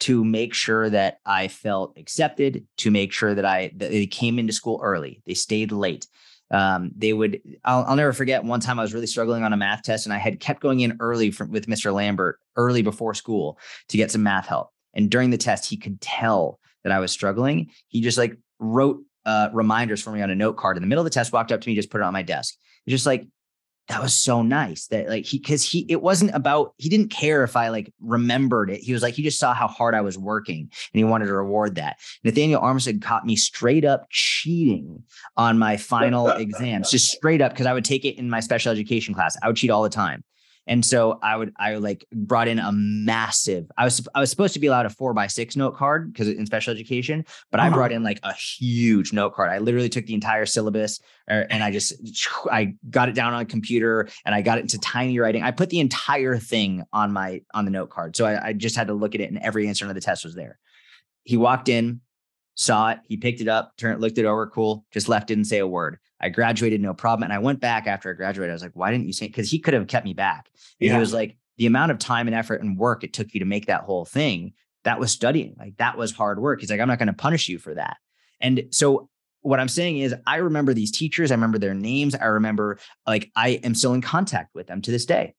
to make sure that I felt accepted, to make sure that I that they came into school early. They stayed late. Um, they would. I'll, I'll, never forget one time I was really struggling on a math test, and I had kept going in early from, with Mr. Lambert early before school to get some math help. And during the test, he could tell that I was struggling. He just like wrote uh, reminders for me on a note card in the middle of the test. Walked up to me, just put it on my desk. Just like that was so nice that like he because he it wasn't about he didn't care if I like remembered it. He was like he just saw how hard I was working and he wanted to reward that. Nathaniel Armstead caught me straight up cheating on my final [LAUGHS] exams, just straight up because I would take it in my special education class. I would cheat all the time. And so I would I like brought in a massive. I was I was supposed to be allowed a four by six note card because in special education, but uh-huh. I brought in like a huge note card. I literally took the entire syllabus er, and I just I got it down on a computer and I got it into tiny writing. I put the entire thing on my on the note card, so I, I just had to look at it, and every answer to the test was there. He walked in, saw it, he picked it up, turned, looked it over, cool, just left, didn't say a word. I graduated, no problem. And I went back after I graduated. I was like, why didn't you say? Because he could have kept me back. And yeah. he was like, the amount of time and effort and work it took you to make that whole thing, that was studying. Like that was hard work. He's like, I'm not going to punish you for that. And so what I'm saying is, I remember these teachers. I remember their names. I remember, like, I am still in contact with them to this day.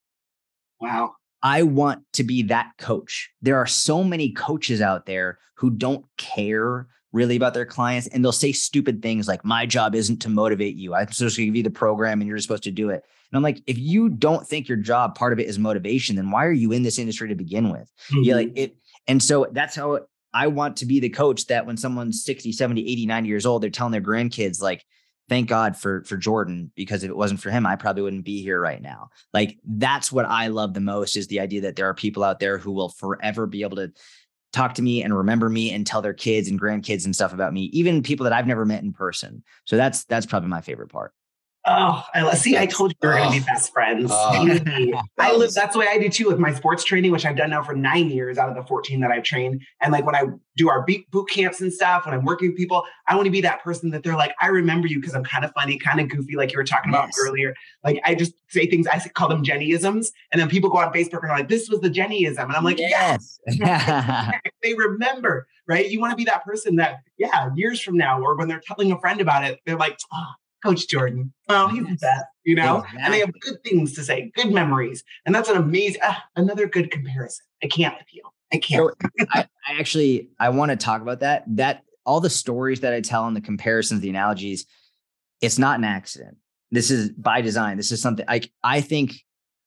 Wow. I want to be that coach. There are so many coaches out there who don't care really about their clients and they'll say stupid things like my job isn't to motivate you. I'm supposed to give you the program and you're supposed to do it. And i'm like if you don't think your job part of it is motivation then why are you in this industry to begin with? Mm-hmm. yeah like it and so that's how i want to be the coach that when someone's 60 70 80 90 years old they're telling their grandkids like thank god for for jordan because if it wasn't for him i probably wouldn't be here right now. Like that's what i love the most is the idea that there are people out there who will forever be able to talk to me and remember me and tell their kids and grandkids and stuff about me, even people that I've never met in person. So that's that's probably my favorite part. Oh, I see. I told you we are going to be best friends. Oh. [LAUGHS] I live. That's the way I do too with my sports training, which I've done now for nine years out of the fourteen that I've trained. And like when I do our boot camps and stuff, when I'm working with people, I want to be that person that they're like, I remember you because I'm kind of funny, kind of goofy, like you were talking yes. about earlier. Like I just say things. I call them Jennyisms, and then people go on Facebook and are like, "This was the Jennyism," and I'm like, "Yes." yes. [LAUGHS] [LAUGHS] they remember, right? You want to be that person that, yeah, years from now, or when they're telling a friend about it, they're like, oh, Coach Jordan. Oh, he's the best, you know? Exactly. And they have good things to say, good memories. And that's an amazing, uh, another good comparison. I can't with you. I can't. So I, I actually, I want to talk about that. That all the stories that I tell and the comparisons, the analogies, it's not an accident. This is by design. This is something like I think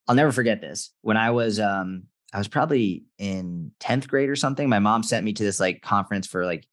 I'll never forget this. When I was, um, I was probably in 10th grade or something. My mom sent me to this like conference for like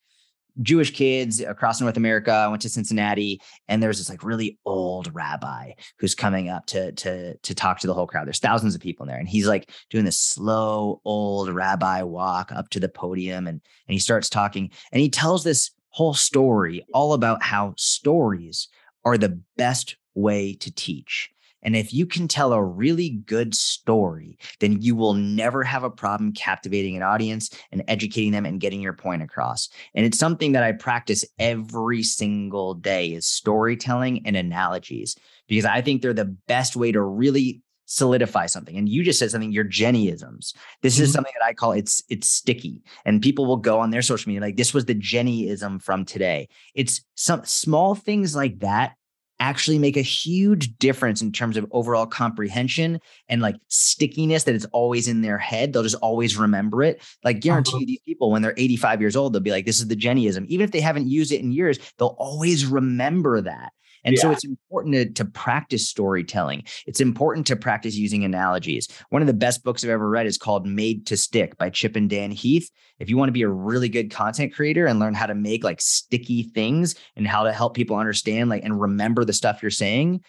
Jewish kids across North America. I went to Cincinnati, and there's this like really old rabbi who's coming up to to to talk to the whole crowd. There's thousands of people in there, and he's like doing this slow old rabbi walk up to the podium, and and he starts talking, and he tells this whole story all about how stories are the best way to teach. And if you can tell a really good story, then you will never have a problem captivating an audience and educating them and getting your point across. And it's something that I practice every single day is storytelling and analogies because I think they're the best way to really solidify something. And you just said something, your Jennyisms. This mm-hmm. is something that I call it's it's sticky. And people will go on their social media like this was the Jennyism from today. It's some small things like that actually make a huge difference in terms of overall comprehension and like stickiness that it's always in their head. They'll just always remember it. Like guarantee uh-huh. you these people when they're 85 years old, they'll be like, this is the Jennyism. Even if they haven't used it in years, they'll always remember that. And yeah. so it's important to, to practice storytelling. It's important to practice using analogies. One of the best books I've ever read is called Made to Stick by Chip and Dan Heath. If you want to be a really good content creator and learn how to make like sticky things and how to help people understand like and remember the stuff you're saying,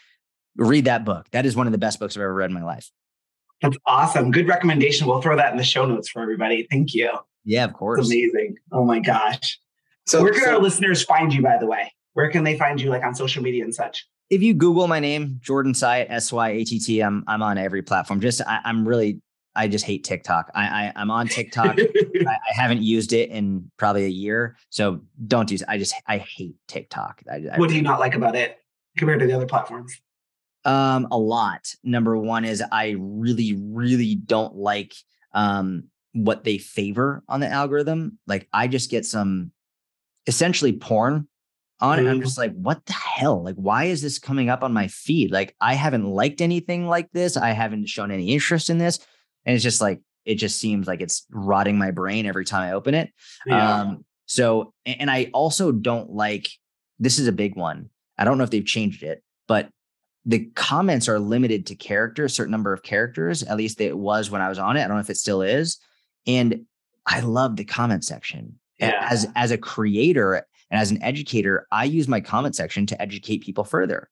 read that book. That is one of the best books I've ever read in my life. That's awesome. Good recommendation. We'll throw that in the show notes for everybody. Thank you. Yeah, of course. It's amazing. Oh my gosh. So where can so, our listeners find you, by the way? Where can they find you like on social media and such? If you Google my name, Jordan Syatt, S Y A T T, I'm I'm on every platform. Just I, am really I just hate TikTok. I, I am on TikTok. [LAUGHS] I, I, haven't used it in probably a year, so don't use. It. I just I hate TikTok. I, what do you not like about it compared to the other platforms? Um, a lot. Number one is I really really don't like um what they favor on the algorithm. Like I just get some essentially porn on it. I'm just like, what the hell? Like, why is this coming up on my feed? Like, I haven't liked anything like this. I haven't shown any interest in this. And it's just like, it just seems like it's rotting my brain every time I open it. Yeah. Um, so, and I also don't like this is a big one. I don't know if they've changed it, but the comments are limited to characters, a certain number of characters. At least it was when I was on it. I don't know if it still is. And I love the comment section. Yeah. As as a creator, and as an educator, I use my comment section to educate people further.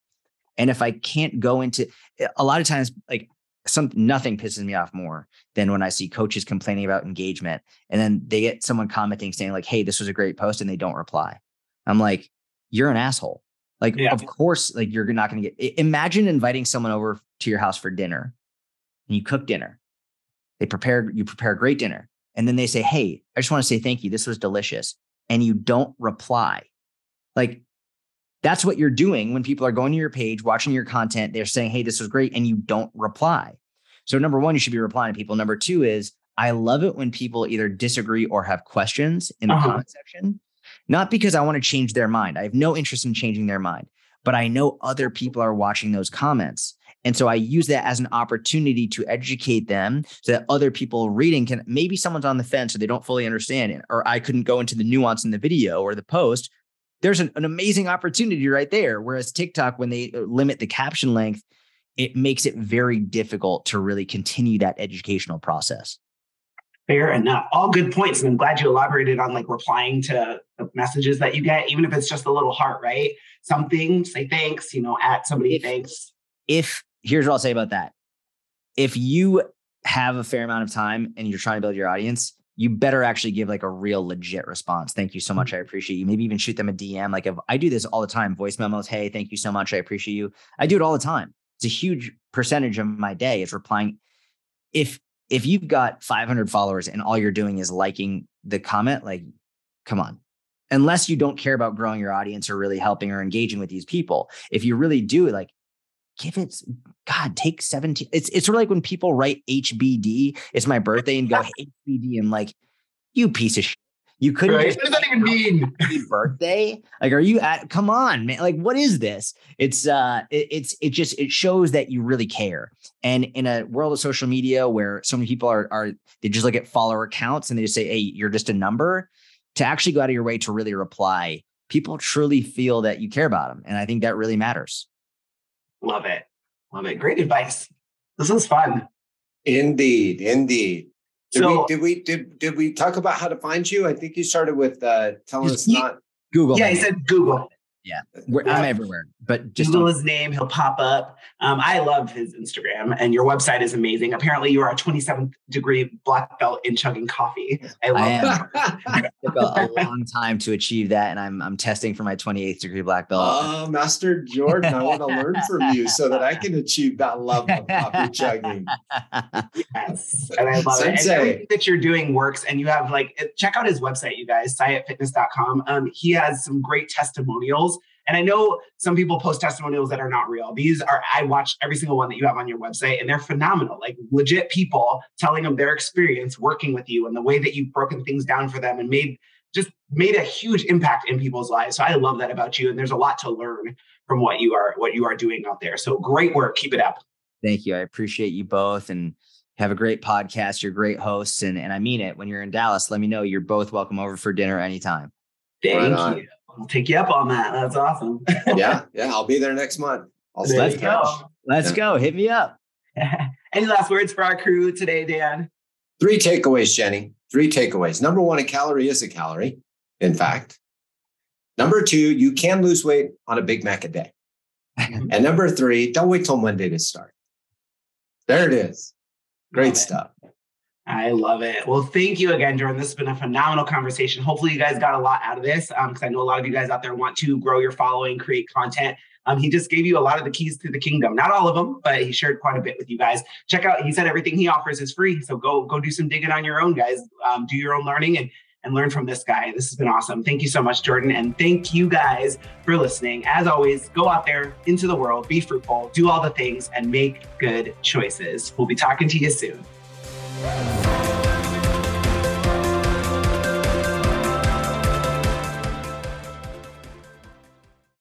And if I can't go into a lot of times, like some nothing pisses me off more than when I see coaches complaining about engagement and then they get someone commenting saying, like, hey, this was a great post, and they don't reply. I'm like, you're an asshole. Like, yeah. of course, like you're not going to get imagine inviting someone over to your house for dinner and you cook dinner. They prepare, you prepare a great dinner. And then they say, Hey, I just want to say thank you. This was delicious and you don't reply. Like that's what you're doing when people are going to your page, watching your content. They're saying, Hey, this was great. And you don't reply. So, number one, you should be replying to people. Number two is, I love it when people either disagree or have questions in the uh-huh. comment section, not because I want to change their mind. I have no interest in changing their mind, but I know other people are watching those comments. And so I use that as an opportunity to educate them so that other people reading can maybe someone's on the fence or they don't fully understand it, or I couldn't go into the nuance in the video or the post. There's an, an amazing opportunity right there. Whereas TikTok, when they uh, limit the caption length, it makes it very difficult to really continue that educational process. Fair enough. All good points. And I'm glad you elaborated on like replying to the messages that you get, even if it's just a little heart, right? Something, say thanks, you know, at somebody if, thanks. If here's what I'll say about that. If you have a fair amount of time and you're trying to build your audience, you better actually give like a real legit response. Thank you so much. Mm-hmm. I appreciate you. Maybe even shoot them a DM. Like if I do this all the time, voice memos. Hey, thank you so much. I appreciate you. I do it all the time. It's a huge percentage of my day is replying. If if you've got 500 followers and all you're doing is liking the comment, like, come on. Unless you don't care about growing your audience or really helping or engaging with these people. If you really do, like, give it God, take 17. It's it's sort of like when people write HBD, it's my birthday, and go [LAUGHS] HBD, and like, you piece of shit. You couldn't. Right. What does that even mean? Birthday? Like, are you at? Come on, man! Like, what is this? It's uh, it, it's it just it shows that you really care. And in a world of social media where so many people are are they just look at follower counts and they just say, hey, you're just a number. To actually go out of your way to really reply, people truly feel that you care about them, and I think that really matters. Love it. Love it. Great advice. This is fun. Indeed. Indeed. Did so, we did we did did we talk about how to find you? I think you started with uh telling us not Google. Yeah, he said Google. Yeah, I'm everywhere, but just Google his name, he'll pop up. Um, I love his Instagram, and your website is amazing. Apparently, you are a 27th degree black belt in chugging coffee. I love I it took a, a, long time to achieve that, and I'm I'm testing for my 28th degree black belt. Oh, Master Jordan, I want to learn from you so that I can achieve that level of coffee [LAUGHS] chugging. Yes, and I love Sensei. it. And everything that you're doing works, and you have like check out his website, you guys, SyattFitness.com. Um, he has some great testimonials and I know some people post testimonials that are not real. These are, I watched every single one that you have on your website and they're phenomenal. Like legit people telling them their experience working with you and the way that you've broken things down for them and made just made a huge impact in people's lives. So I love that about you. And there's a lot to learn from what you are, what you are doing out there. So great work. Keep it up. Thank you. I appreciate you both and have a great podcast. You're great hosts. And, and I mean it. When you're in Dallas, let me know. You're both welcome over for dinner anytime. Thank right you. I'll take you up on that. That's awesome. [LAUGHS] yeah, yeah, I'll be there next month. I'll Let's go. Let's yeah. go. Hit me up. [LAUGHS] Any last words for our crew today, Dan? Three takeaways, Jenny. Three takeaways. Number one, a calorie is a calorie. In fact, number two, you can lose weight on a Big Mac a day. [LAUGHS] and number three, don't wait till Monday to start. There it is. Great stuff. I love it. Well, thank you again, Jordan. This has been a phenomenal conversation. Hopefully, you guys got a lot out of this because um, I know a lot of you guys out there want to grow your following, create content. Um, he just gave you a lot of the keys to the kingdom. Not all of them, but he shared quite a bit with you guys. Check out. He said everything he offers is free, so go go do some digging on your own, guys. Um, do your own learning and and learn from this guy. This has been awesome. Thank you so much, Jordan, and thank you guys for listening. As always, go out there into the world, be fruitful, do all the things, and make good choices. We'll be talking to you soon. Bye.